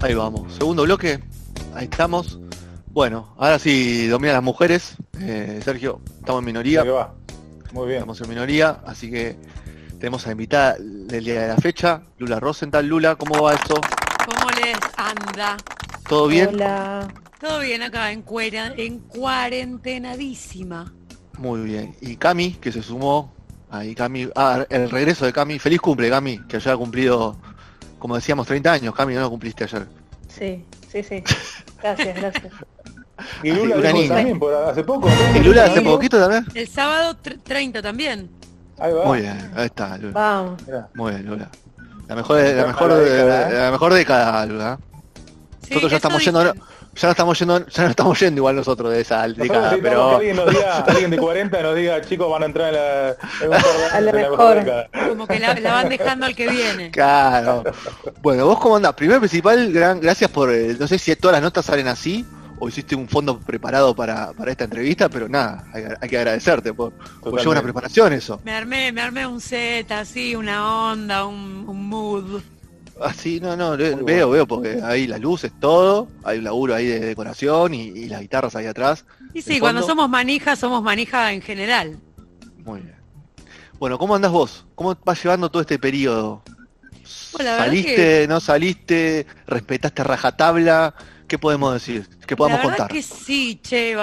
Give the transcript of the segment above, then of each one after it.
Ahí vamos. Segundo bloque. Ahí estamos. Bueno, ahora sí dominan las mujeres. Eh, Sergio, estamos en minoría. ¿Qué va? Muy bien. Estamos en minoría, así que tenemos a la invitada del día de la fecha, Lula Rosenthal. Lula, ¿cómo va eso? ¿Cómo les anda? ¿Todo bien? Hola. Todo bien acá, en, cuera, en cuarentenadísima. Muy bien. Y Cami, que se sumó. Ahí Cami. Ah, el regreso de Cami. Feliz cumple, Cami, que haya cumplido, como decíamos, 30 años. Cami, no lo cumpliste ayer. Sí, sí, sí. Gracias, gracias. Y Lula niña. también por hace poco. ¿Y Lula hace poquito también? El sábado tr- 30 también. Ahí va. Muy bien, ahí está, Lula. Vamos. Muy bien, Lula. La mejor, la mejor, década, ¿eh? la mejor década, Lula. Sí, Nosotros ya estamos yendo, dicen. Ya no estamos yendo, ya no estamos yendo igual nosotros de esa Nosotros década, pero alguien nos diga, alguien de 40 nos diga, chicos, van a entrar en la, en un torneo A la mejor. Como que la, la van dejando al que viene. claro. Bueno, vos cómo andás? Primero principal, gran, gracias por, eh, no sé si todas las notas salen así o hiciste un fondo preparado para, para esta entrevista, pero nada, hay, hay que agradecerte por, llevar una preparación eso. Me armé, me armé un set así, una onda, un, un mood. Así, no, no, Muy veo, bueno. veo, porque ahí las luces, todo, hay un laburo ahí de decoración y, y las guitarras ahí atrás. Y sí, ¿De cuando somos manija, somos manija en general. Muy bien. Bueno, ¿cómo andás vos? ¿Cómo vas llevando todo este periodo? Bueno, ¿Saliste, no saliste? ¿Respetaste rajatabla? ¿Qué podemos decir? ¿Qué podemos la verdad contar? que sí, che,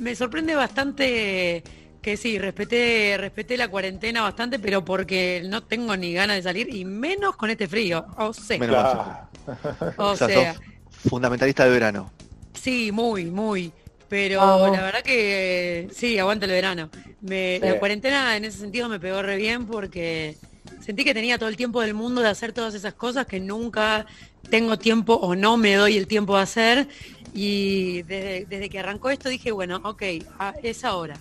me sorprende bastante que sí, respeté, respeté la cuarentena bastante, pero porque no tengo ni ganas de salir, y menos con este frío. O sea, Menos mal, Claro. o O sea, sea, sos fundamentalista de verano. sí, muy, muy. Pero Vamos. la verdad que sí, aguanta el verano. Me, Sí. La cuarentena en ese sentido me pegó re bien porque sentí que tenía todo el tiempo del mundo de hacer todas esas cosas que nunca tengo tiempo o no me doy el tiempo de hacer. Y desde, desde que arrancó esto dije, bueno, ok, a- es ahora.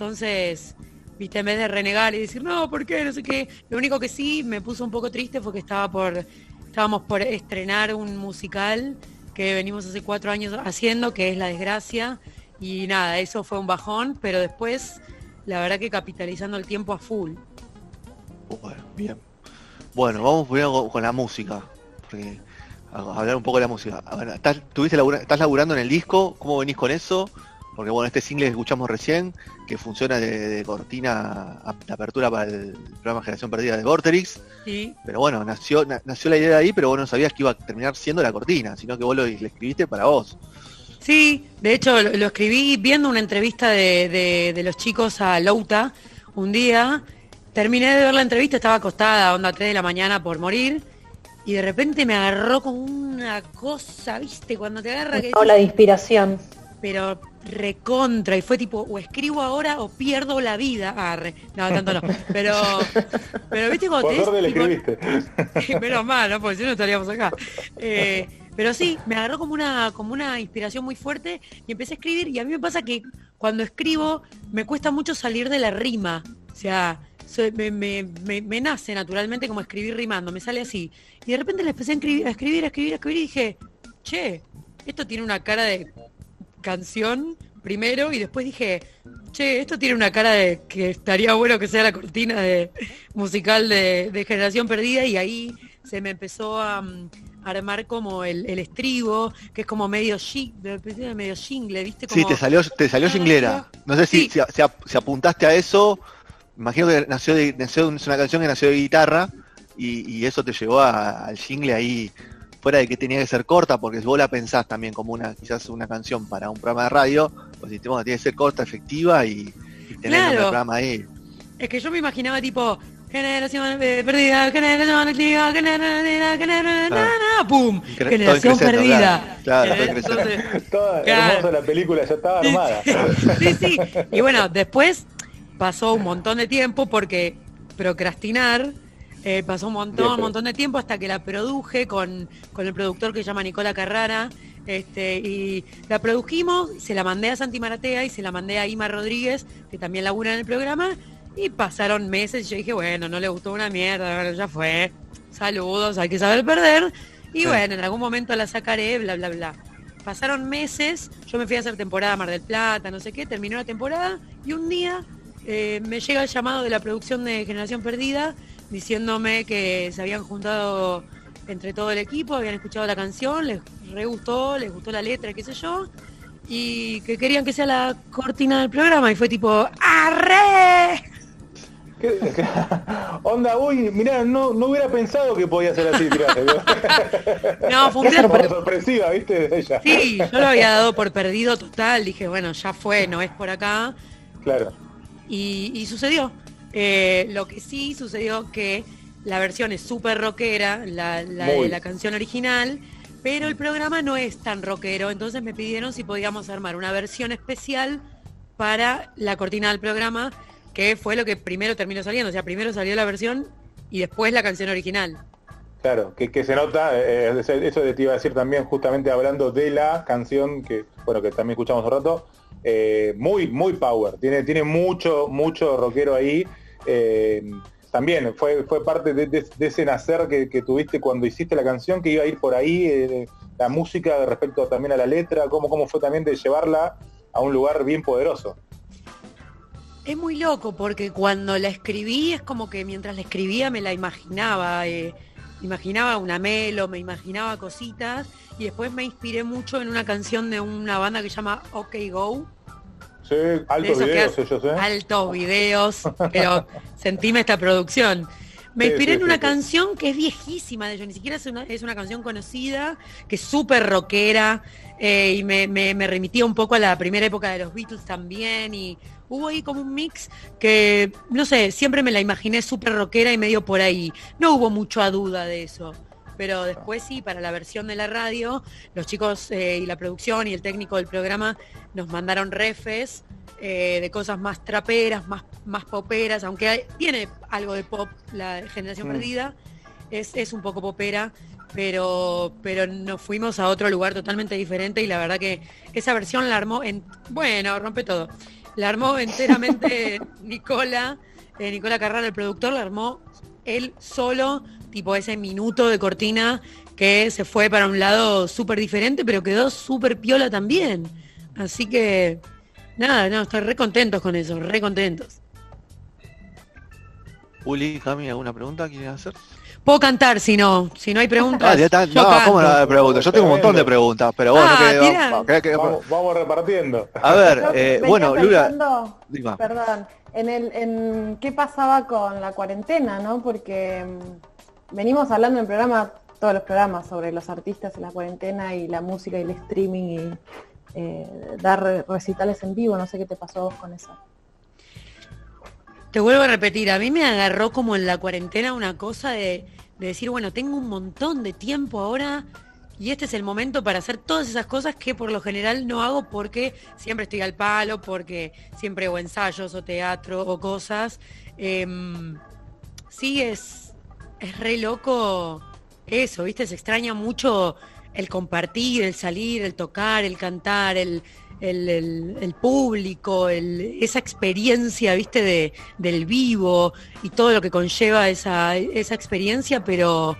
Entonces, viste, en vez de renegar y decir, no, ¿por qué? No sé qué. Lo único que sí me puso un poco triste fue que estaba por, estábamos por estrenar un musical que venimos hace cuatro años haciendo, que es La Desgracia. Y nada, eso fue un bajón, pero después, la verdad que capitalizando el tiempo a full. Bueno, bien. Bueno, vamos con, la música. Porque hablar un poco de la música. Ver, ¿estás, tuviste labura- ¿Estás laburando en el disco? ¿Cómo venís con eso? Porque bueno, este single que escuchamos recién, que funciona de, de cortina a- de apertura para el programa Generación Perdida de Vorterix. Sí, Pero bueno, nació, na- nació la idea de ahí, pero vos no sabías que iba a terminar siendo la cortina, sino que vos lo, lo escribiste para vos. Sí, de hecho lo, lo escribí viendo una entrevista de, de- de los chicos a Louta un día. Terminé de ver la entrevista, estaba acostada, onda 3 de la mañana por morir. Y de repente me agarró como una cosa, ¿viste? Cuando te agarra que Ola de inspiración. pero recontra y fue tipo o escribo ahora o pierdo la vida. Arre. no tanto no. Pero pero viste cuando Por te le tipo- menos mal no porque si no no estaríamos acá. Eh, pero sí me agarró como una como una inspiración muy fuerte y empecé a escribir. Y a mí me pasa que cuando escribo me cuesta mucho salir de la rima. O sea soy- me, me- me- me nace naturalmente como escribir rimando me sale así. Y de repente le empecé a escribir a escribir a escribir a escribir y dije che esto tiene una cara de canción primero y después dije, che, esto tiene una cara de que estaría bueno que sea la cortina de musical de, de Generación Perdida y ahí se me empezó a, mm, armar como el, el estribo, que es como medio de- medio jingle, ¿viste? Sí, Como, te salió, te salió jinglera. No sé si, Sí. si, si ap- si apuntaste a eso, imagino que nació de, nació, una canción que nació de guitarra y, y eso te llevó a- al jingle ahí, fuera de que tenía que ser corta, porque si vos la pensás también como una, quizás una canción para un programa de radio, pues si bueno, tiene que ser corta, efectiva y, y tener Claro. un programa ahí. Es que yo me imaginaba tipo, generación perdida, generación perdida, generación, generación, pum, Cre- todo generación perdida. claro, Entonces, Toda Claro. hermosa la película, ya estaba armada. Sí, sí. Y bueno, después pasó un montón de tiempo porque procrastinar eh, pasó un montón, un montón de tiempo hasta que la produje con, con el productor que se llama Nicola Carrara. Este, y la produjimos, se la mandé a Santi Maratea y se la mandé a Ima Rodríguez, que también labura en el programa, y pasaron meses y yo dije, bueno, no le gustó una mierda, bueno, ya fue, saludos, hay que saber perder, y Sí. bueno, en algún momento la sacaré, bla, bla, bla. Pasaron meses, yo me fui a hacer temporada a Mar del Plata, no sé qué, terminó la temporada y un día eh, me llega el llamado de la producción de Generación Perdida diciéndome que se habían juntado entre todo el equipo, habían escuchado la canción, les re gustó, les gustó la letra, qué sé yo, y que querían que sea la cortina del programa y fue tipo ¡Arre! ¿Qué- qué- Onda, uy, mirá, no, no hubiera pensado que podía ser así, tirá. No, fue un sorpresiva, ¿viste? Ella. Sí, yo lo había dado por perdido total, dije, bueno, ya fue, no es por acá. Claro. Y, y sucedió. Eh, lo que sí sucedió que la versión es súper rockera, la, la de la canción original, pero el programa no es tan rockero, entonces me pidieron si podíamos armar una versión especial para la cortina del programa, que fue lo que primero terminó saliendo, o sea, primero salió la versión y después la canción original. Claro, que, que se nota, eh, eso eso te iba a decir también justamente hablando de la canción que, bueno, que también escuchamos un rato, eh, muy, muy power, tiene, tiene mucho, mucho rockero ahí. eh, también fue, fue parte de, ese nacer que, que tuviste cuando hiciste la canción, que iba a ir por ahí, eh, la música respecto también a la letra, cómo, cómo fue también de llevarla a un lugar bien poderoso. Es muy loco porque cuando la escribí es como que mientras la escribía me la imaginaba, imaginaba una melo, me imaginaba cositas y después me inspiré mucho en una canción de una banda que se llama OK Go, Sí, altos videos ellos, ¿eh? altos videos, pero sentime esta producción. Me Sí, inspiré sí, en una sí. canción que es viejísima de ellos, ni siquiera es una, es una canción conocida, que es súper rockera, eh, y me, me, me remitía un poco a la primera época de los Beatles también, y hubo ahí como un mix que, no sé, siempre me la imaginé súper rockera y medio por ahí. No hubo mucha duda de eso. Pero después sí, para la versión de la radio, los chicos eh, y la producción y el técnico del programa nos mandaron refes eh, de cosas más traperas, más, más poperas, aunque hay- tiene algo de pop la generación Mm. perdida, es, es un poco popera, pero, pero nos fuimos a otro lugar totalmente diferente y la verdad que esa versión la armó en, bueno, rompe todo, la armó enteramente Nicola, eh, Nicola Carrara, el productor, la armó él solo, tipo ese minuto de cortina que se fue para un lado súper diferente, pero quedó súper piola también. Así que, nada, no, estoy re contentos con eso, re contentos. Uli, Cami, ¿alguna pregunta quieren hacer? Puedo cantar si no, si no hay preguntas. Ah, ya está- yo no, canto. ¿cómo no hay preguntas? Yo tengo un montón de preguntas, pero bueno, Ah, que, vamos- que- que- Vamos, vamos repartiendo. a ver, eh, bueno, Lula. Perdón, en, el, en qué pasaba con la cuarentena, ¿no? Porque mm, venimos hablando en el programa, todos los programas, sobre los artistas en la cuarentena y la música y el streaming y eh, dar re- recitales en vivo. No sé qué te pasó vos con eso. Te vuelvo a repetir, a mí me agarró como en la cuarentena una cosa de, de decir, bueno, tengo un montón de tiempo ahora y este es el momento para hacer todas esas cosas que por lo general no hago porque siempre estoy al palo, porque siempre o ensayos o teatro o cosas. Em, sí, es, es re loco eso, ¿viste? Se extraña mucho el compartir, el salir, el tocar, el cantar, el, el, el- el público, el- esa experiencia, ¿viste? De, del vivo y todo lo que conlleva esa, esa experiencia, pero,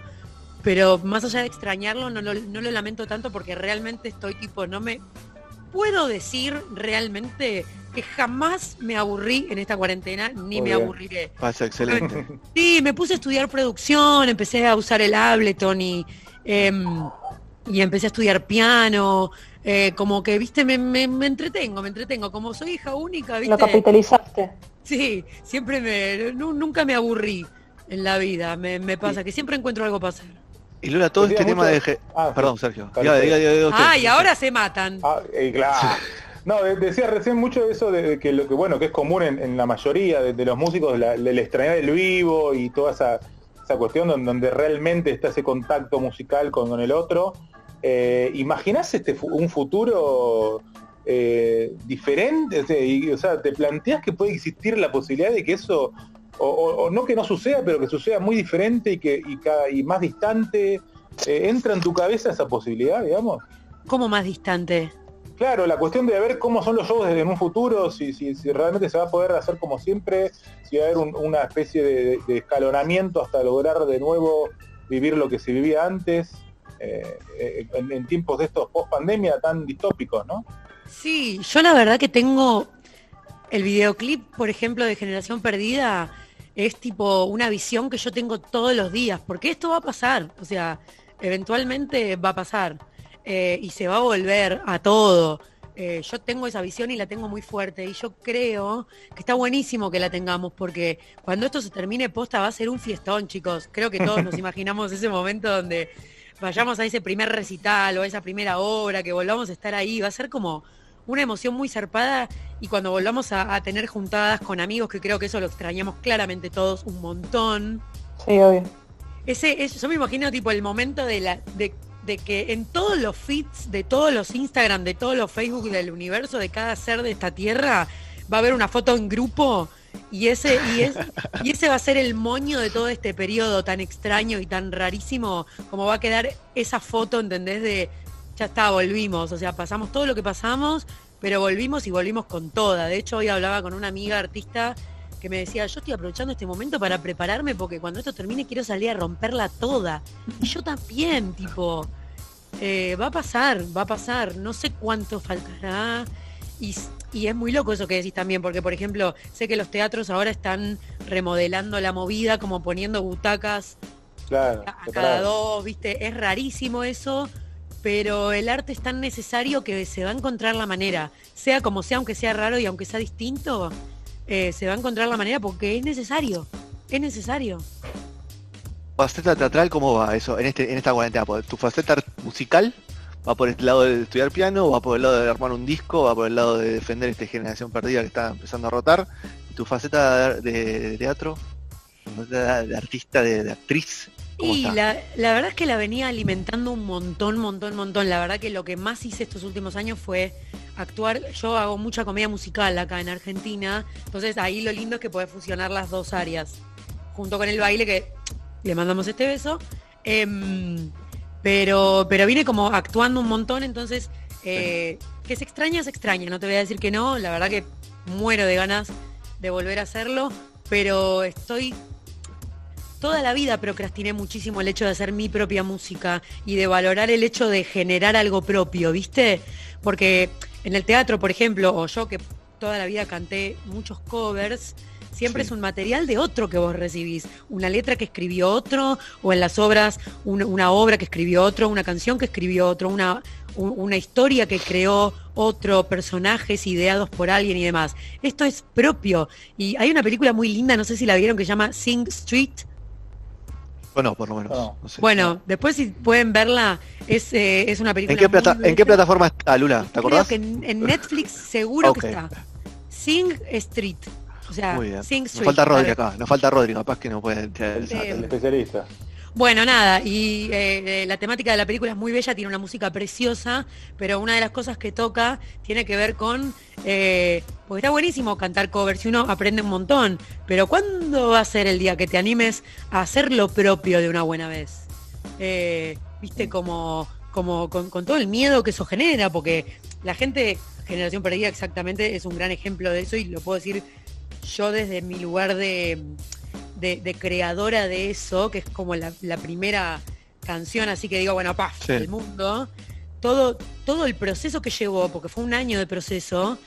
pero más allá de extrañarlo, no lo, no lo lamento tanto porque realmente estoy tipo, no me puedo decir realmente que jamás me aburrí en esta cuarentena, ni me aburriré. Pasa excelente. Sí, me puse a estudiar producción, empecé a usar el Ableton y, em, y empecé a estudiar piano. Eh, como que, viste, me, me- me entretengo, me entretengo. Como soy hija única, Lo viste. capitalizaste. Sí, siempre me, nu- nunca me aburrí en la vida. Me, me pasa que siempre encuentro algo para hacer. Y Lula, todo Te este tema mucho- de... ge- Ah. Perdón, Sergio. Ah, y ahora se matan. Ah, eh, claro. No, de- decía recién mucho de eso de, de que lo que bueno que es común en, en la mayoría de, de los músicos, la, el extrañar el vivo y toda esa, esa cuestión donde, donde realmente está ese contacto musical con, con el otro. Eh, ¿Imaginás este un futuro eh, diferente? O sea, y, o sea, ¿te planteas que puede existir la posibilidad de que eso, o, o- o no que no suceda, pero que suceda muy diferente y que y, cada- y más distante? Eh, ¿Entra en tu cabeza esa posibilidad, digamos? ¿Cómo más distante? Claro, la cuestión de ver cómo son los shows en un futuro, si, si, si realmente se va a poder hacer como siempre, si va a haber un- una especie de, de escalonamiento hasta lograr de nuevo vivir lo que se vivía antes, eh, en, en tiempos de estos post pandemia tan distópicos, ¿no? Sí, yo la verdad que tengo el videoclip, por ejemplo, de Generación Perdida, es tipo una visión que yo tengo todos los días, porque esto va a pasar, o sea, eventualmente va a pasar eh, y se va a volver a todo. Eh, yo tengo esa visión y la tengo muy fuerte y yo creo que está buenísimo que la tengamos porque cuando esto se termine posta va a ser un fiestón, chicos. Creo que todos nos imaginamos ese momento donde vayamos a ese primer recital o a esa primera obra, que volvamos a estar ahí, va a ser como una emoción muy zarpada y cuando volvamos a, tener juntadas con amigos, que creo que eso lo extrañamos claramente todos un montón. Sí, obvio. Ese, yo me imagino tipo el momento de la, de de que en todos los feeds de todos los Instagram, de todos los Facebook del universo, de cada ser de esta tierra, va a haber una foto en grupo y ese, y, es, y ese va a ser el moño de todo este periodo tan extraño y tan rarísimo, como va a quedar esa foto, ¿entendés? De ya está, volvimos, o sea, pasamos todo lo que pasamos, pero volvimos y volvimos con toda. De hecho, hoy hablaba con una amiga artista que me decía, yo estoy aprovechando este momento para prepararme porque cuando esto termine quiero salir a romperla toda. Y yo también, tipo, eh, va a pasar, va a pasar, no sé cuánto faltará. Y, es muy loco eso que decís también, porque por ejemplo, sé que los teatros ahora están remodelando la movida, como poniendo butacas a, cada dos, ¿viste? Es rarísimo eso, pero el arte es tan necesario que se va a encontrar la manera, sea como sea, aunque sea raro y aunque sea distinto, eh, se va a encontrar la manera porque es necesario, es necesario. ¿Faceta teatral cómo va eso en este en esta cuarentena? ¿Tu faceta musical va por el lado de estudiar piano, va por el lado de armar un disco, va por el lado de defender esta generación perdida que está empezando a rotar? ¿Tu faceta de, teatro? De, artista, de, actriz? Y la, la, verdad es que la venía alimentando un montón, montón, montón. La verdad que lo que más hice estos últimos años fue actuar, yo hago mucha comedia musical acá en Argentina, entonces ahí lo lindo es que puede fusionar las dos áreas, junto con el baile que le mandamos este beso. Em, pero, pero vine como actuando un montón, entonces eh, que se extraña, se extraña, no te voy a decir que no, la verdad que muero de ganas de volver a hacerlo, pero estoy toda la vida procrastiné muchísimo el hecho de hacer mi propia música y de valorar el hecho de generar algo propio, ¿viste? Porque en el teatro, por ejemplo, o yo que toda la vida canté muchos covers, siempre es un material de otro que vos recibís, una letra que escribió otro, o en las obras una, obra que escribió otro, una canción que escribió otro, una, una historia que creó otro, personajes ideados por alguien y demás. Esto es propio. Y hay una película muy linda, no sé si la vieron, que se llama Sing Street, bueno, por lo menos. Bueno, después si pueden verla, es, eh, es una película. ¿En qué, plataforma está Lula? ¿Te acordás? Creo que en, Netflix seguro que está. Sing Street. O sea, Sing Street. Nos falta Rodri acá, nos falta Rodri, capaz que no puede. El especialista. Bueno, nada, y eh, la temática de la película es muy bella, tiene una música preciosa, pero una de las cosas que toca tiene que ver con, eh, porque está buenísimo cantar covers y uno aprende un montón, pero ¿cuándo va a ser el día que te animes a hacer lo propio de una buena vez? Eh, Viste, como, como con, con todo el miedo que eso genera, porque la gente, generación perdida exactamente, es un gran ejemplo de eso y lo puedo decir yo desde mi lugar de de, creadora de eso, que es como la, primera canción, así que digo, bueno, paz, el mundo, todo, todo el proceso que llevó, porque fue un año de proceso,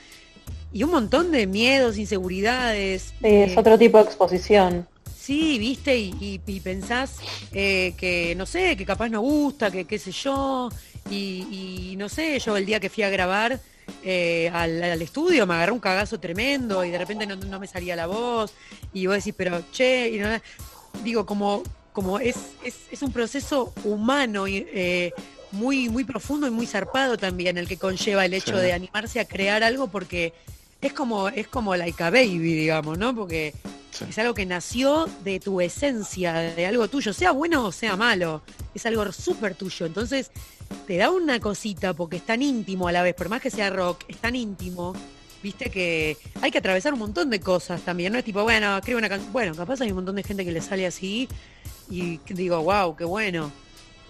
y un montón de miedos, inseguridades. es eh, otro tipo de exposición. Sí, viste, y, pensás eh, que, no sé, que capaz no gusta, que qué sé yo, y, y no sé, yo el día que fui a grabar, eh, al, estudio, me agarré un cagazo tremendo y de repente no, me salía la voz y vos decís, pero che, y digo, como, como es, es, un proceso humano y eh, muy, muy profundo y muy zarpado también el que conlleva el hecho de animarse a crear algo porque es como, es como like a baby, digamos, ¿no? Porque es algo que nació de tu esencia, de algo tuyo, sea bueno o sea malo, es algo súper tuyo. Entonces, te da una cosita porque es tan íntimo a la vez, por más que sea rock, es tan íntimo, viste que hay que atravesar un montón de cosas también, no es tipo, bueno, escribo una canción, bueno, capaz hay un montón de gente que le sale así y digo, wow, qué bueno.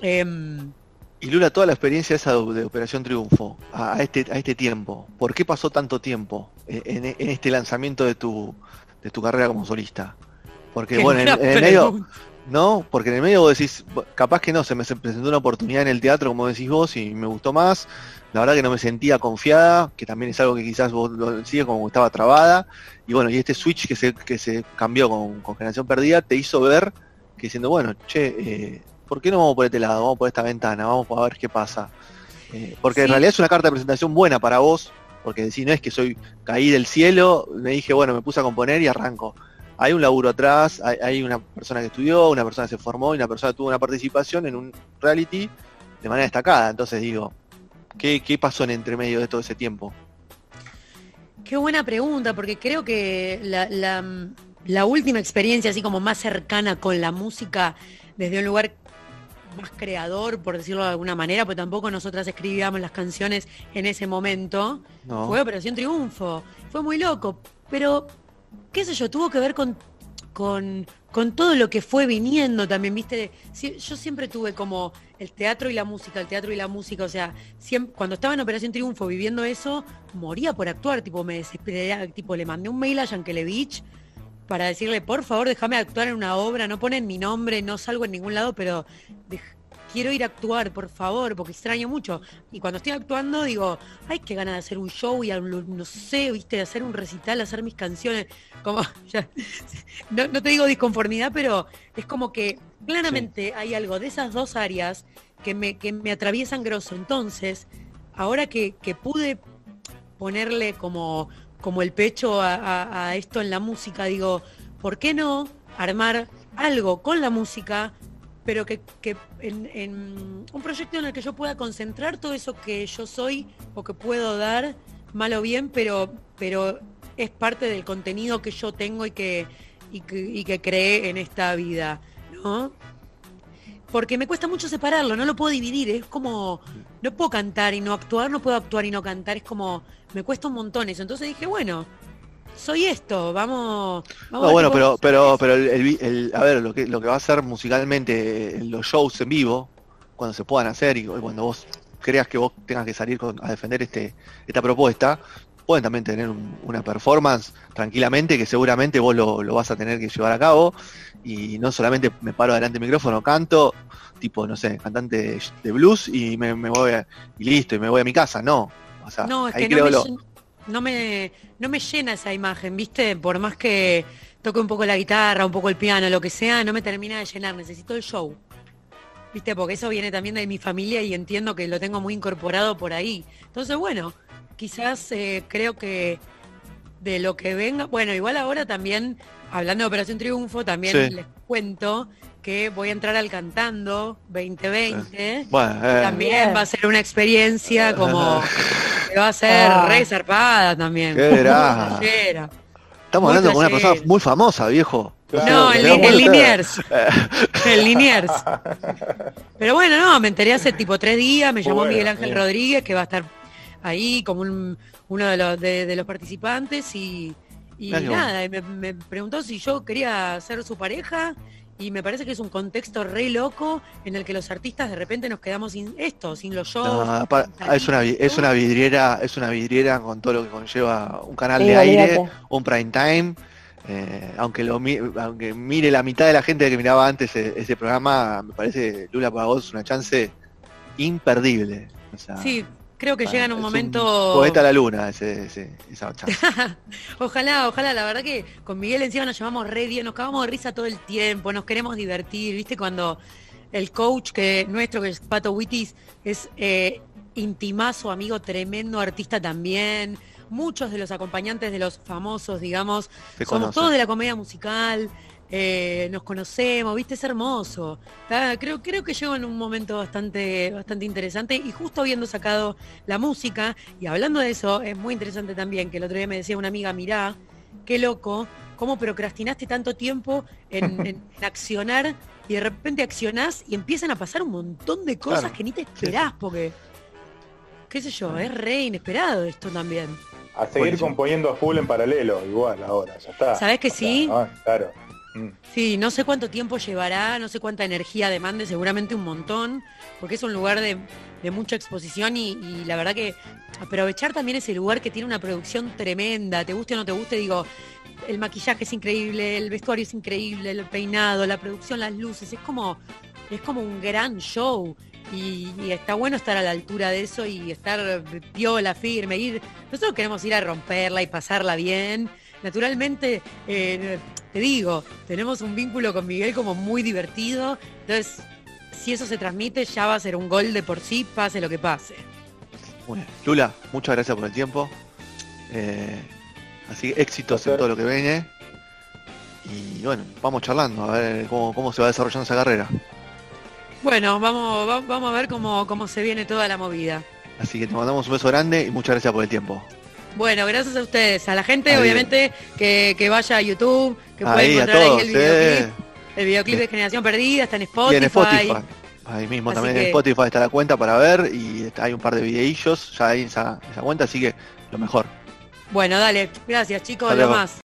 Em, y Lula, toda la experiencia esa de, Operación Triunfo, a, este, a este tiempo, ¿por qué pasó tanto tiempo en, este lanzamiento de tu, de tu carrera como solista? Porque bueno, en, el medio, ¿no? Porque en el medio vos decís, "Bu- capaz que no, se me se presentó una oportunidad en el teatro, como decís vos, y me gustó más. La verdad que no me sentía confiada, que también es algo que quizás vos lo decías como que estaba trabada. Y bueno, y este switch que se, que se cambió con, con Generación Perdida te hizo ver que diciendo, bueno, che, eh, ¿por qué no vamos por este lado? Vamos por esta ventana, vamos a ver qué pasa. Eh, porque en realidad es una carta de presentación buena para vos, porque decís, no es que soy caí del cielo, me dije, bueno, me puse a componer y arranco. Hay un laburo atrás, hay, hay una persona que estudió, una persona que se formó y una persona que tuvo una participación en un reality de manera destacada. Entonces digo, ¿qué, qué pasó en entre medio de todo ese tiempo? Qué buena pregunta, porque creo que la, la- la última experiencia así como más cercana con la música desde un lugar más creador, por decirlo de alguna manera, porque tampoco nosotras escribíamos las canciones en ese momento, ¿no? fue Operación Triunfo. Fue muy loco, pero qué sé yo, tuvo que ver con, con, con todo lo que fue viniendo también, ¿viste? Sí, yo siempre tuve como el teatro y la música, el teatro y la música, o sea, siem- cuando estaba en Operación Triunfo viviendo eso, moría por actuar, tipo, me desesperé, tipo, le mandé un mail a Yankelevich para decirle, por favor, déjame actuar en una obra, no ponen mi nombre, no salgo en ningún lado, pero quiero ir a actuar, por favor, porque extraño mucho. Y cuando estoy actuando digo, ay, qué ganas de hacer un show y no sé, viste, de hacer un recital, hacer mis canciones, como, ya, no, no te digo disconformidad, pero es como que claramente hay algo de esas dos áreas que me, que me atraviesan grosso. Entonces, ahora que, que pude ponerle como, como el pecho a, a- a esto en la música, digo, ¿por qué no armar algo con la música, pero que, que en, un proyecto en el que yo pueda concentrar todo eso que yo soy o que puedo dar, mal o bien, pero, pero es parte del contenido que yo tengo y que, y que, y que creé en esta vida, ¿no? Porque me cuesta mucho separarlo, no lo puedo dividir, es como, no puedo cantar y no actuar, no puedo actuar y no cantar, es como, me cuesta un montón eso. Entonces dije, bueno, soy esto, vamos... vamos No, bueno, pero, pero, pero el, el vi- el- a ver, lo que, lo que va a ser musicalmente en los shows en vivo, cuando se puedan hacer y cuando vos creas que vos tengas que salir con- a defender este, esta propuesta, pueden también tener un- una performance tranquilamente que seguramente vos lo, lo vas a tener que llevar a cabo y no solamente me paro delante del micrófono, canto, tipo, no sé, cantante de, de blues y me, me voy a- y listo, y me voy a mi casa, no. O sea, No, es ahí que no creo me, lo- no, me, no me llena esa imagen, ¿viste? Por más que toque un poco la guitarra, un poco el piano, lo que sea, no me termina de llenar, necesito el show. ¿Viste? Porque eso viene también de mi familia y entiendo que lo tengo muy incorporado por ahí. Entonces, bueno, quizás eh, creo que de lo que venga, bueno, igual ahora también, hablando de Operación Triunfo, también Sí. les cuento que voy a entrar al Cantando 2020. bueno, eh, También va a ser una experiencia como que va a ser Ah. re zarpada también. Qué estamos muy hablando con una persona muy famosa, viejo. Claro. No, en que Liniers. En Liniers. Pero bueno, no, me enteré hace tipo tres días, me llamó Bueno, Miguel Ángel bien. Rodríguez, que va a estar ahí como un- uno de los, de, de los participantes y, nada, y me, me preguntó si yo quería ser su pareja y me parece que es un contexto re loco en el que los artistas de repente nos quedamos sin esto, sin los shows. No, pa- sin es una vi- es una vidriera, es una vidriera con todo lo que conlleva un canal Sí, de aire, un prime time. eh, aunque lo mi- aunque mire la mitad de la gente que miraba antes e- ese programa, me parece Lula para vos es una chance imperdible. O sea, Sí, creo que ah, llega en un momento. poeta a la luna ese, ese- esa. Ojalá, ojalá, la verdad que con Miguel encima nos llevamos re bien, nos cagamos de risa todo el tiempo, nos queremos divertir, ¿viste? Cuando el coach que nuestro, que es Pato Wittis, es eh, intimazo, amigo, tremendo artista también. Muchos de los acompañantes de los famosos, digamos, somos todos de la comedia musical, eh, nos conocemos, viste, es hermoso. Está- creo, creo que llego en un momento bastante, bastante interesante y justo habiendo sacado la música, y hablando de eso, es muy interesante también, que el otro día me decía una amiga, mirá, qué loco, cómo procrastinaste tanto tiempo en, en- en accionar y de repente accionás y empiezan a pasar un montón de cosas Claro. que ni te esperás, porque, qué sé yo, es re inesperado esto también. A seguir componiendo a full en paralelo, igual ahora, ya está. ¿Sabés que O sea, sí? claro. Sí, no sé cuánto tiempo llevará, no sé cuánta energía demande, seguramente un montón, porque es un lugar de, de mucha exposición y, la verdad que aprovechar también ese lugar que tiene una producción tremenda, te guste o no te guste, digo, el maquillaje es increíble, el vestuario es increíble, el peinado, la producción, las luces, es como, es como un gran show. Y, y está bueno estar a la altura de eso y estar piola, firme, ir. Nosotros queremos ir a romperla y pasarla bien. Naturalmente, eh, te digo, tenemos un vínculo con Miguel como muy divertido. Entonces, si eso se transmite, ya va a ser un gol de por sí, pase lo que pase. Muy bien. Lula, muchas gracias por el tiempo. Eh, así que éxitos en todo lo que viene. Y bueno, vamos charlando a ver cómo, cómo se va desarrollando esa carrera. Bueno, vamos, va- vamos a ver cómo, cómo se viene toda la movida. Así que te mandamos un beso grande y muchas gracias por el tiempo. Bueno, gracias a ustedes, a la gente, obviamente, que, que vaya a YouTube, que Ahí a encontrar todos, ahí el eh. videoclip. El videoclip de Generación Perdida está en Y Spotify. en Spotify. Ahí mismo Así también que- en Spotify está la cuenta para ver y hay un par de videillos ya ahí en esa, esa cuenta, así que lo mejor. Bueno, dale, gracias chicos, Hasta lo luego. más.